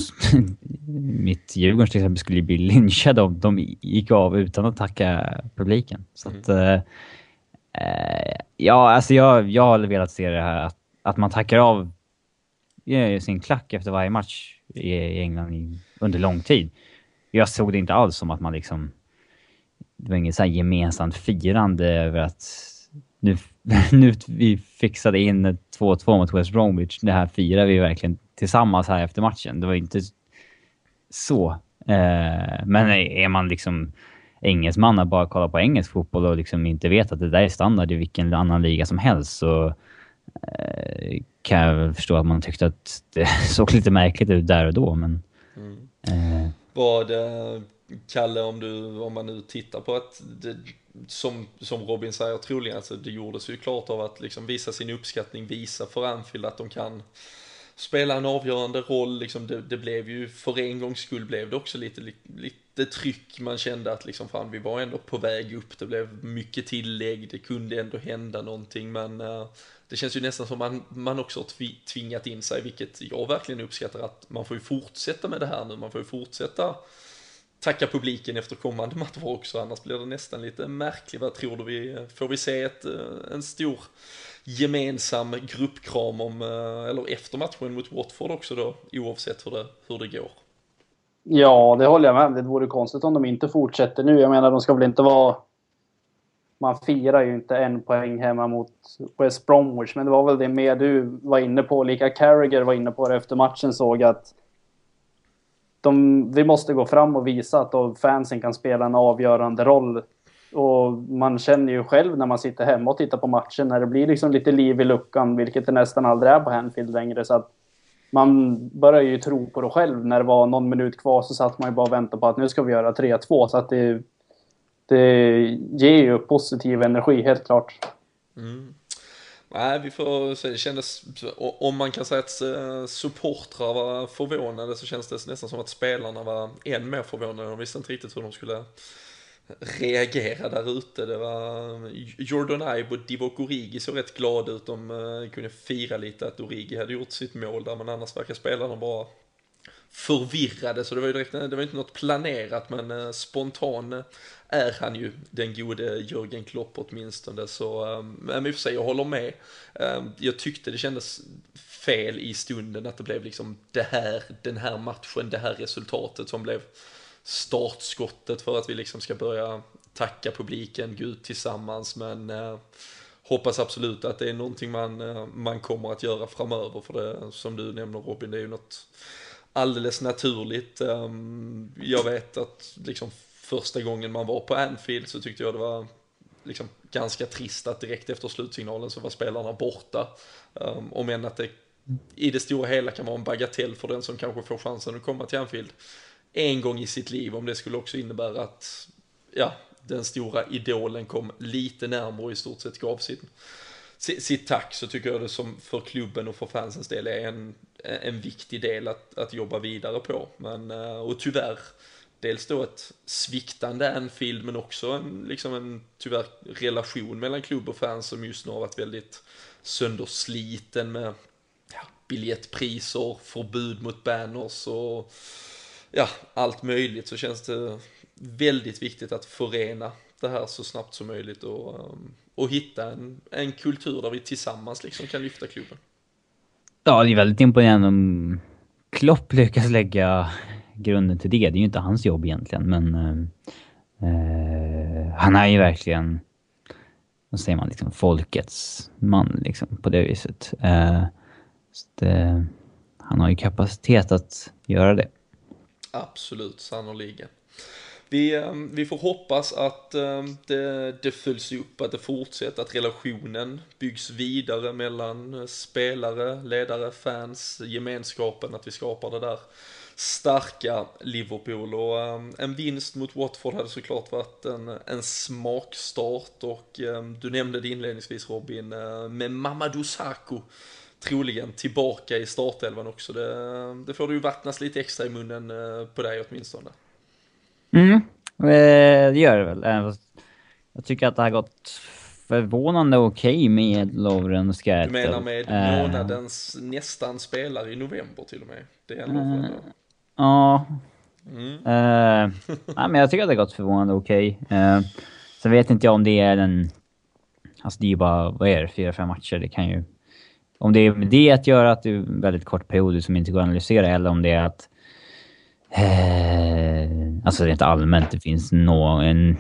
*laughs* mitt Djurgården till exempel skulle bli *laughs* lynchade om de gick av utan att tacka publiken. Så att, eh, eh, ja, alltså jag, jag har velat se det här att, att man tackar av sin klack efter varje match i, England under lång tid. Jag såg det inte alls som att man liksom... Det var inget så gemensamt firande över att nu, *laughs* nu vi fixade in 2-2 mot West Bromwich. Det här firar vi verkligen tillsammans här efter matchen. Det var inte så. Eh, men är man liksom engelsman och bara kollar på engelsk fotboll och liksom inte vet att det där är standard i vilken annan liga som helst så kan jag förstå att man tyckte att det *laughs* såg lite märkligt ut där och då. Men, eh, Vad, eh, Kalle, om, du, om man nu tittar på att, det, som, som Robin säger, troligen, alltså det gjordes ju klart av att liksom visa sin uppskattning, visa för Anfield att de kan spela en avgörande roll, liksom det, det blev ju, för en gångs skull blev det också lite, lite, tryck, man kände att liksom fan vi var ändå på väg upp, det blev mycket tillägg, det kunde ändå hända någonting, men eh, det känns ju nästan som man, man också har tvingat in sig, vilket jag verkligen uppskattar, att man får ju fortsätta med det här nu, man får ju fortsätta tacka publiken efter kommande matcher också, annars blir det nästan lite märkligt. Vad tror du vi, får vi se ett, eh, en stor gemensam gruppkram om, eh, eller efter matchen mot Watford också då, oavsett hur det, hur det går? Ja, det håller jag med om. Det vore konstigt om de inte fortsätter nu. Jag menar, de ska väl inte vara... Man firar ju inte en poäng hemma mot West Bromwich, men det var väl det mer du var inne på. Lika Carragher var inne på det efter matchen, såg att de, vi måste gå fram och visa att då fansen kan spela en avgörande roll. Och man känner ju själv när man sitter hemma och tittar på matchen när det blir liksom lite liv i luckan, vilket det nästan aldrig är på Hanfield längre. Så att man börjar ju tro på det själv. När det var någon minut kvar så satt man ju bara och väntade på att nu ska vi göra 3-2. Så att det, det ger ju positiv energi, helt klart. Mm. Nej, vi får se. Det kändes, om man kan säga att eh, supportrar var förvånade så känns det nästan som att spelarna var än mer förvånade. De visste inte riktigt hur de skulle reagera där ute. Det var eh, Jordan Ibe och Divock Origi såg rätt glada ut. De eh, kunde fira lite att Origi hade gjort sitt mål där, men annars verkar spelarna bara förvirrade. Så det var ju direkt, det var inte något planerat, men spontan är han ju den gode Jörgen Klopp åtminstone. Så, ehm, men i och för sig, jag håller med. Ehm, jag tyckte det kändes fel i stunden att det blev liksom det här, den här matchen, det här resultatet som blev startskottet för att vi liksom ska börja tacka publiken, gå ut tillsammans, men eh, hoppas absolut att det är någonting man, eh, man kommer att göra framöver, för det som du nämner Robin, det är ju något alldeles naturligt. Ehm, jag vet att liksom första gången man var på Anfield så tyckte jag det var liksom ganska trist att direkt efter slutsignalen så var spelarna borta. Um, om än att det i det stora hela kan vara en bagatell för den som kanske får chansen att komma till Anfield en gång i sitt liv om det skulle också innebära att ja, den stora idolen kom lite närmare och i stort sett gav sin, sitt tack så tycker jag det som för klubben och för fansens del är en, en viktig del att, att jobba vidare på. Men, eh, och tyvärr, dels då ett sviktande Anfield men också en, liksom en tyvärr relation mellan klubb och fans som just nu har varit väldigt söndersliten med ja, biljettpriser, förbud mot banners och ja, allt möjligt så känns det väldigt viktigt att förena det här så snabbt som möjligt och, eh, och hitta en, en kultur där vi tillsammans liksom kan lyfta klubben. Ja, det är väldigt imponerande om Klopp lyckas lägga grunden till det. Det är ju inte hans jobb egentligen, men eh, eh, han är ju verkligen, vad säger man, liksom folkets man liksom på det viset. Eh, det, eh, han har ju kapacitet att göra det. Absolut, sannoliken. Vi, eh, vi får hoppas att det, det följs upp, att det fortsätter, att relationen byggs vidare mellan spelare, ledare, fans, gemenskapen, att vi skapar det där starka Liverpool och um, en vinst mot Watford hade såklart varit en, en smakstart och um, du nämnde det inledningsvis Robin uh, med Mamadou Sakho troligen tillbaka i startelvan också. Det, det får du ju vattnas lite extra i munnen eh, på dig åtminstone. Mm, eh, det gör det väl. Eh, jag tycker att det har gått förvånande okej okay med Lovren och Skertel. Du menar med månadens uh, nästan spelare i november till och med? Det är ändå uh, Ja. Mm. Uh, *laughs* nej, men jag tycker att det har gått förvånande okej. Okay. Uh, sen vet inte jag om det är en... Alltså det är ju bara, vad är det, fyra, fem matcher. Det kan ju om det är med det att göra, att det är en väldigt kort period som inte går att analysera, eller om det är att... Eh, alltså rent allmänt, det finns nå, en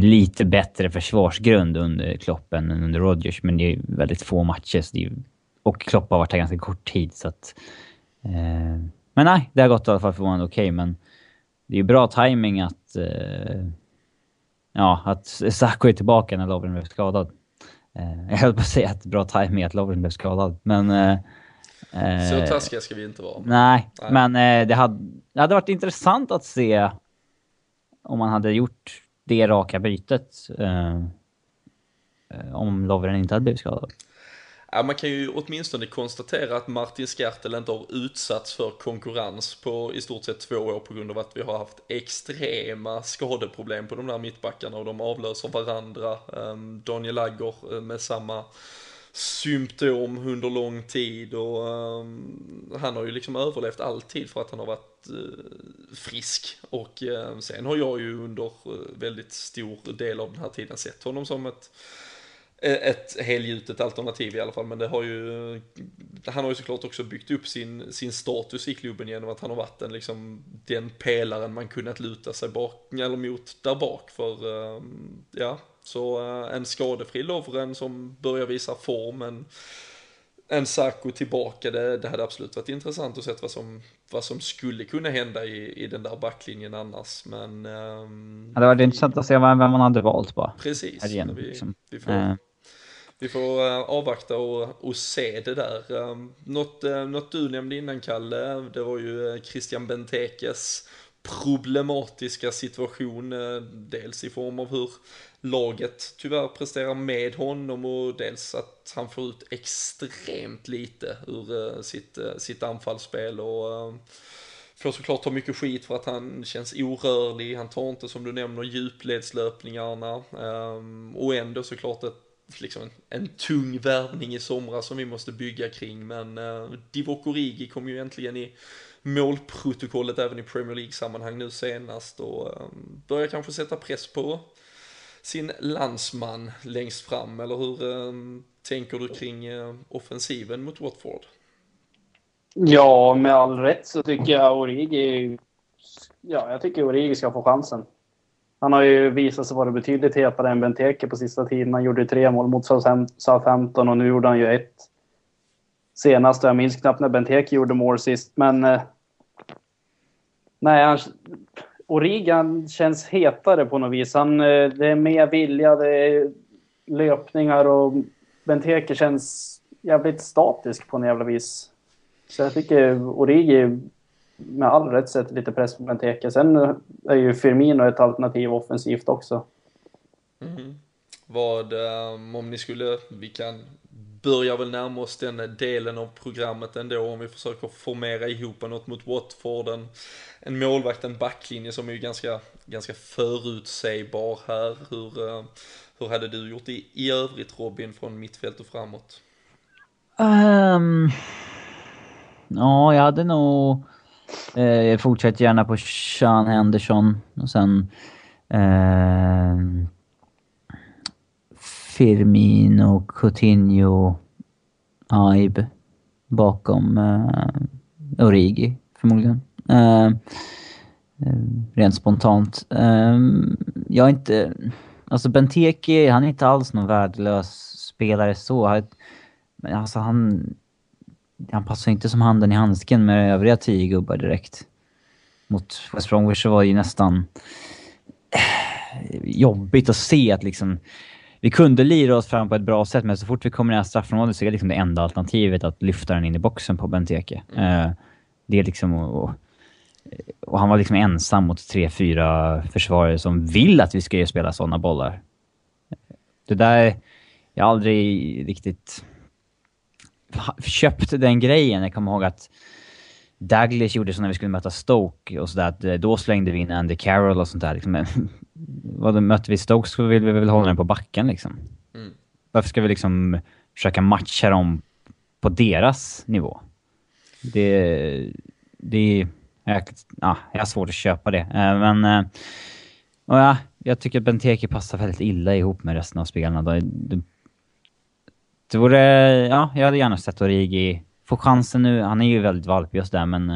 lite bättre försvarsgrund under Klopp än under Rodgers, men det är väldigt få matcher. Så är, och Klopp har varit här ganska kort tid, så att... Eh, men nej, det har gått i alla fall förvånande okej, okay, men det är ju bra timing att... Eh, ja, att Sacco är tillbaka när Lovren blev skadad. Eh, *laughs* jag höll på att säga att bra timing att Lovren blev skadad, men... Eh, så eh, taskiga ska vi inte vara. Nej, nej. men det, hade, det hade varit intressant att se om man hade gjort det raka bytet. om Lovren inte hade blivit skadad. Ja, man kan ju åtminstone konstatera att Martin Skertel inte har utsatts för konkurrens på i stort sett två år på grund av att vi har haft extrema skadeproblem på de där mittbackarna och de avlöser varandra. Ehm, Daniel Agger eh, med samma symptom under lång tid och um, han har ju liksom överlevt alltid för att han har varit uh, frisk och uh, sen har jag ju under uh, väldigt stor del av den här tiden sett honom som ett ett helgjutet alternativ i alla fall, men det har ju, han har ju såklart också byggt upp sin, sin status i klubben genom att han har varit den, liksom, den pelaren man kunnat luta sig bak, eller mot där bak för, ehm, ja, så eh, en skadefri Lovren som börjar visa form, en, Sarko tillbaka, det, det hade absolut varit intressant att se vad som, vad som skulle kunna hända i, i den där backlinjen annars, men... Um, ja, det varit intressant att se vem man hade valt bara. Precis, igen, vi, liksom. vi får... Uh vi får eh, avvakta och, och se det där. Ehm, något, eh, något du nämnde innan Kalle, det var ju eh, Christian Bentekes problematiska situation, dels i form av hur laget tyvärr presterar med honom och dels att han får ut extremt lite ur sitt, sitt anfallsspel och ehm, får såklart ta mycket skit för att han känns orörlig, han tar inte som du nämner djupledslöpningarna um, och ändå såklart ett, liksom en, en tung värvning i somras som vi måste bygga kring men eh, Divock Origi kom ju äntligen i målprotokollet även i Premier League-sammanhang nu senast och eh, börjar kanske sätta press på sin landsman längst fram eller hur eh, tänker du kring eh, offensiven mot Watford? Ja, med all rätt så tycker jag Origi... Ja, jag tycker Origi ska få chansen. Han har ju visat sig vara betydligt hetare än Benteke på sista tiden. Han gjorde tre mål mot Southampton och nu gjorde han ju ett. Senast, jag minns knappt när Benteke gjorde mål sist, men... Eh, nej, han, Origi känns hetare på något vis. Han, eh, det är mer vilja, det är löpningar och Benteke känns jävligt statisk på något jävla vis. Så jag tycker Origi med all rätt sätter lite press på Benteke. Sen är ju Firmino ett alternativ offensivt också. Mm. Vad, um, om ni skulle, vi kan börja väl närma oss den delen av programmet ändå om vi försöker formera ihop något mot Watford. En, en målvakt, en backlinje som är ju ganska, ganska förutsägbar här. Hur, uh, hur hade du gjort i, i övrigt Robin från mittfält och framåt? Um, Ja, jag hade nog... Eh, jag fortsätter gärna på Sean Henderson och sen... Eh, Firmino, Coutinho, Aib bakom eh, Origi förmodligen. Eh, eh rent spontant. Eh, jag är inte... Alltså Benteke, han är inte alls någon värdelös spelare så. Men alltså han han passar inte som handen i handsken med övriga tio gubbar direkt. Mot West Bromwich så var det ju nästan jobbigt att se att liksom... Vi kunde lira oss fram på ett bra sätt, men så fort vi kommer nära straffområdet så är det liksom det enda alternativet att lyfta den in i boxen på Benteke. Mm. Uh, det är liksom... Och, och, han var liksom ensam mot tre, fyra försvarare som vill att vi ska spela sådana bollar. Det där... Jag har aldrig riktigt köpt den grejen. Jag kommer ihåg att Douglas gjorde så när vi skulle möta Stoke och sådär, eh, då slängde vi in Andy Carroll och sånt där. Liksom. *laughs* Vad mötte vi Stoke så vill vi väl hålla den på backen liksom. Mm. Varför ska vi liksom försöka matcha dem på deras nivå? Det... Det... Jag, ja, jag har svårt att köpa det. Eh, men... Eh, ja, jag tycker att Benteke passar väldigt illa ihop med resten av spelarna. De, det vore, ja, jag hade gärna sett Origi få chansen nu. Han är ju väldigt valpig just där, men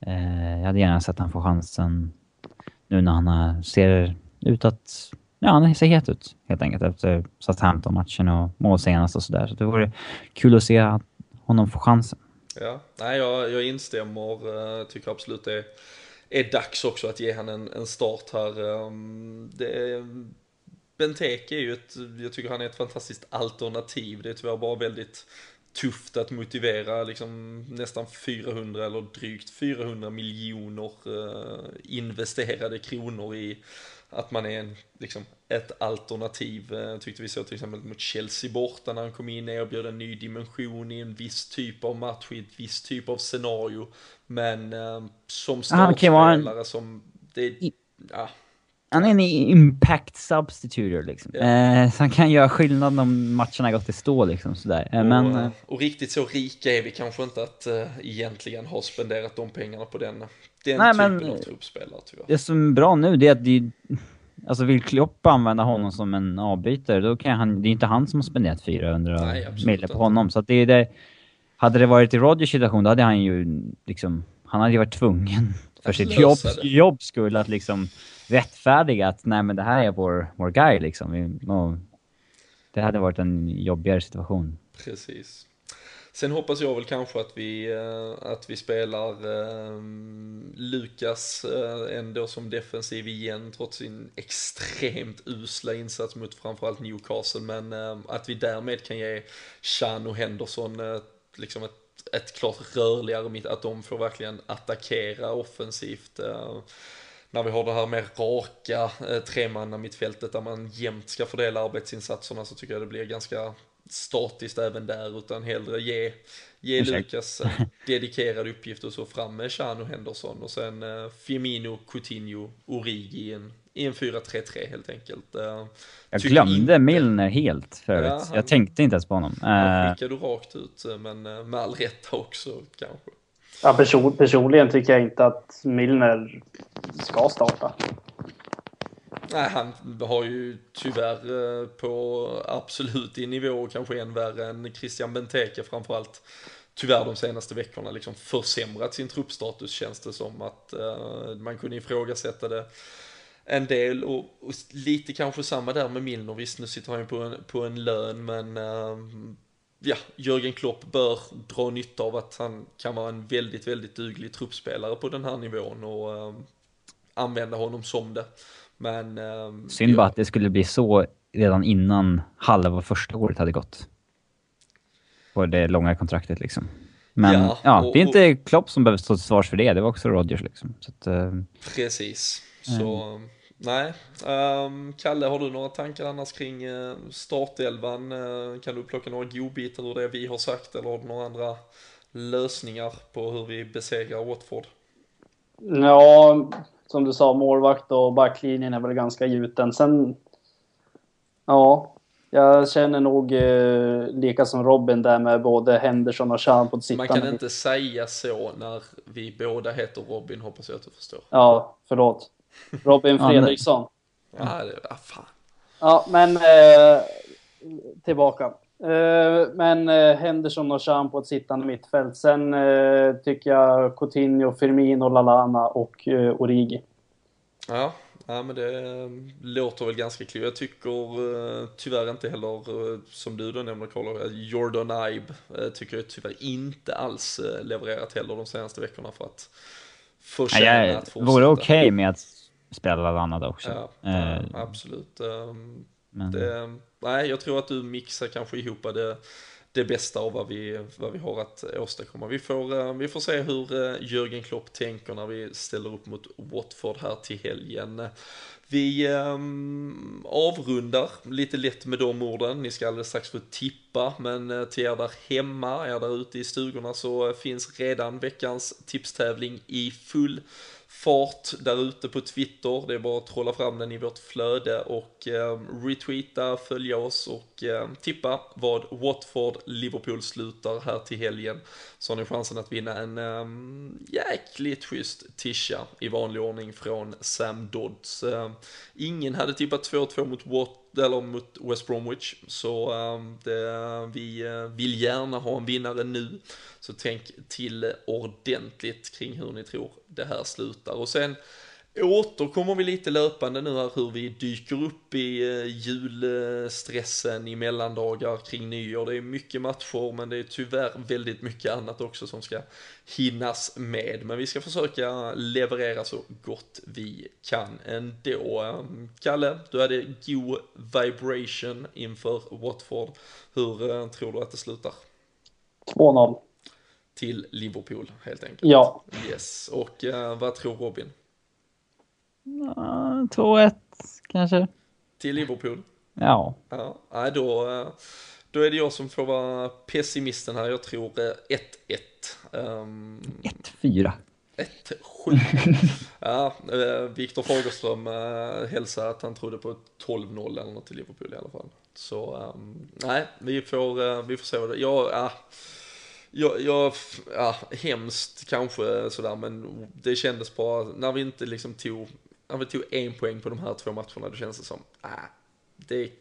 eh, jag hade gärna sett han få chansen nu när han ser ut att, ja, han ser het ut helt enkelt efter Southampton-matchen och mål senast och sådär. Så det vore kul att se honom få chansen. Ja, nej jag, jag instämmer. Eh, tycker absolut det är, är dags också att ge han en, en start här. Ehm, det är Benteke är ju ett, jag tycker han är ett fantastiskt alternativ. Det är tyvärr bara väldigt tufft att motivera liksom nästan 400 eller drygt 400 miljoner eh, investerade kronor i att man är en, liksom, ett alternativ. Eh, tyckte vi så till exempel mot Chelsea borta när han kom in och erbjöd en ny dimension i en viss typ av match, i ett visst typ av scenario. Men eh, som startspelare som, det, ja, han är en impact substitutor liksom. Yeah. Eh, så han kan göra skillnad om matcherna gått i stå liksom sådär. Eh, och, men, eh, och riktigt så rika är vi kanske inte att eh, egentligen ha spenderat de pengarna på den, den nej, typen men, av truppspelare tyvärr. Det som är bra nu det är att det, Alltså vill Klopp använda honom som en avbytare, då kan han... Det är inte han som har spenderat 400 miljoner på honom. Så att det är det... Hade det varit i Rodgers situation, då hade han ju liksom... Han hade ju varit tvungen för sitt jobb, jobb skull att liksom rättfärdiga att nej men det här är vår, vår guy liksom. Vi, och, det hade varit en jobbigare situation. Precis. Sen hoppas jag väl kanske att vi, eh, att vi spelar eh, Lukas eh, ändå som defensiv igen trots sin extremt usla insats mot framförallt Newcastle. Men att vi därmed kan ge Chan och Henderson liksom ett, ett klart rörligare mitt, att de får verkligen attackera offensivt när vi har det här mer raka eh, tremanna mittfältet där man jämt ska fördela arbetsinsatserna så tycker jag det blir ganska statiskt även där, utan hellre ge, ge. Lukas en *laughs* dedikerad uppgift och så fram med Chan och Henderson och sen uh, Firmino, Coutinho, Origi i en, i en 4-3-3 helt enkelt. Uh, Jag glömde inte- Milner helt förut. Ja, han- Jag tänkte inte ens på honom. Han Eh, skickade du rakt ut, eh, men eh, med all rätt också kanske. Ja, person, personligen tycker jag inte att Milner ska starta. Nej, han har ju tyvärr eh, på absolut i nivå kanske än värre än Christian Benteke framförallt. Tyvärr de senaste veckorna liksom försämrat sin truppstatus känns det som att uh, man kunde ifrågasätta det en del och, och lite kanske samma där med Milner. Visst, nu sitter han ju på en, på en lön, men uh, ja, Jörgen Klopp bör dra nytta av att han kan vara en väldigt, väldigt duglig truppspelare på den här nivån och eh, använda honom som det. Men... Eh, synd bara ja, att det skulle bli så redan innan halva första året hade gått. På det långa kontraktet liksom. Men Ja, ja, och- det är inte Klopp som behöver stå till svars för det. Det var också Rodgers liksom. Så att, eh, Precis. Så, nej. Ehm, Kalle, har du några tankar annars kring uh, startelvan? Eh, kan du plocka några godbitar ur det vi har sagt eller har du några andra lösningar på hur vi besegrar Watford? Ja, som du sa, målvakt och backlinjen är väl ganska gjuten. Sen, ja, jag känner nog eh, lika som Robin där med både Henderson och Chan på Man sittande. kan inte säga så när vi båda heter Robin, hoppas jag att du förstår. Ja, förlåt. Robin Fredriksson. Ja, det, ah, fan. Ja, men eh, tillbaka. Eh, men eh, Henderson och Chan på ett sittande mittfält. Sen eh, tycker jag Coutinho, Firmino, Lalana och eh, Origi. Ja, ja, men det eh, låter väl ganska klart. Jag tycker eh, tyvärr inte heller, som du då nämner Carlo, eh, Jordan Ibe eh, tycker jag tyvärr inte alls eh, levererat heller de senaste veckorna för att förtjäna ja, jag att fortsätta. vore okej med att spela Lalana också. Ja, Eh, ja, absolut. Ehm, men, Det, nej, jag tror att du mixar kanske ihop det, det bästa av vad vi, vad vi har att åstadkomma. Vi får, eh, vi får se hur eh, Jörgen Klopp tänker när vi ställer upp mot Watford här till helgen. Vi ehm, avrundar lite lätt med de orden. Ni ska alldeles strax få tippa, men eh, till er där hemma, er där ute i stugorna så eh, finns redan veckans tipstävling i full fart där ute på Twitter. Det är bara att trolla fram den i vårt flöde och eh, retweeta, följa oss och eh, tippa vad Watford-Liverpool slutar här till helgen. Så har ni chansen att vinna en eh, jäkligt schysst tisha i vanlig ordning från Sam Dodds. Eh, ingen hade tippat 2-2 mot Watford eller mot West Bromwich, så ehm, det, vi eh, vill gärna ha en vinnare nu. Så tänk till ordentligt kring hur ni tror det här slutar. Och sen återkommer vi lite löpande nu här hur vi dyker upp i eh, julstressen i mellandagar kring nyår. Det är mycket matcher men det är tyvärr väldigt mycket annat också som ska hinnas med. Men vi ska försöka leverera så gott vi kan ändå. Eh, Kalle, du hade god vibration inför Watford. Hur eh, tror du att det slutar? 2-0. Till Liverpool helt enkelt. Ja. Yes, och eh, vad tror Robin? Ja, 2-1 kanske. Till Liverpool? Ja. Ja, nej, då, eh, då är det jag som får vara pessimisten här. Jag tror eh, 1-1. Um, 1-4. 1-7. ja, eh, Viktor Fagerström uh, hälsade att han trodde på 12-0 eller något till Liverpool i alla fall. Så ehm, nej, vi får, eh, vi får se vad det Ja, ja, jag, jag, ja, hemskt kanske sådär, men det kändes bara, när vi inte liksom tog, han vi tog en poäng på de här två matcherna, då känns det som, äh, det,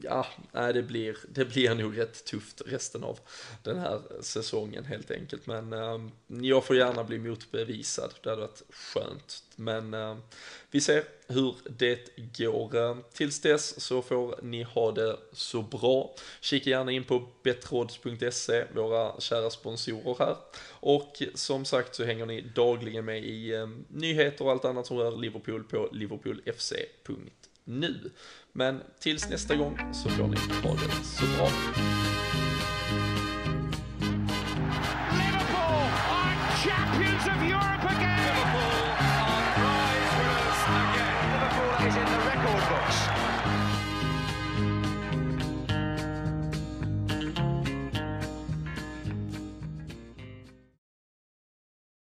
ja, nej, det blir, det blir nog rätt tufft resten av den här säsongen helt enkelt. Men eh, jag får gärna bli motbevisad, det hade varit skönt. Men eh, vi ser hur det går. Ehm, tills dess så får ni ha det så bra. Kika gärna in på betrodds.se, våra kära sponsorer här. Och som sagt så hänger ni dagligen med i eh, nyheter och allt annat som rör Liverpool på nu. Men tills nästa gång så får ni ha det så bra.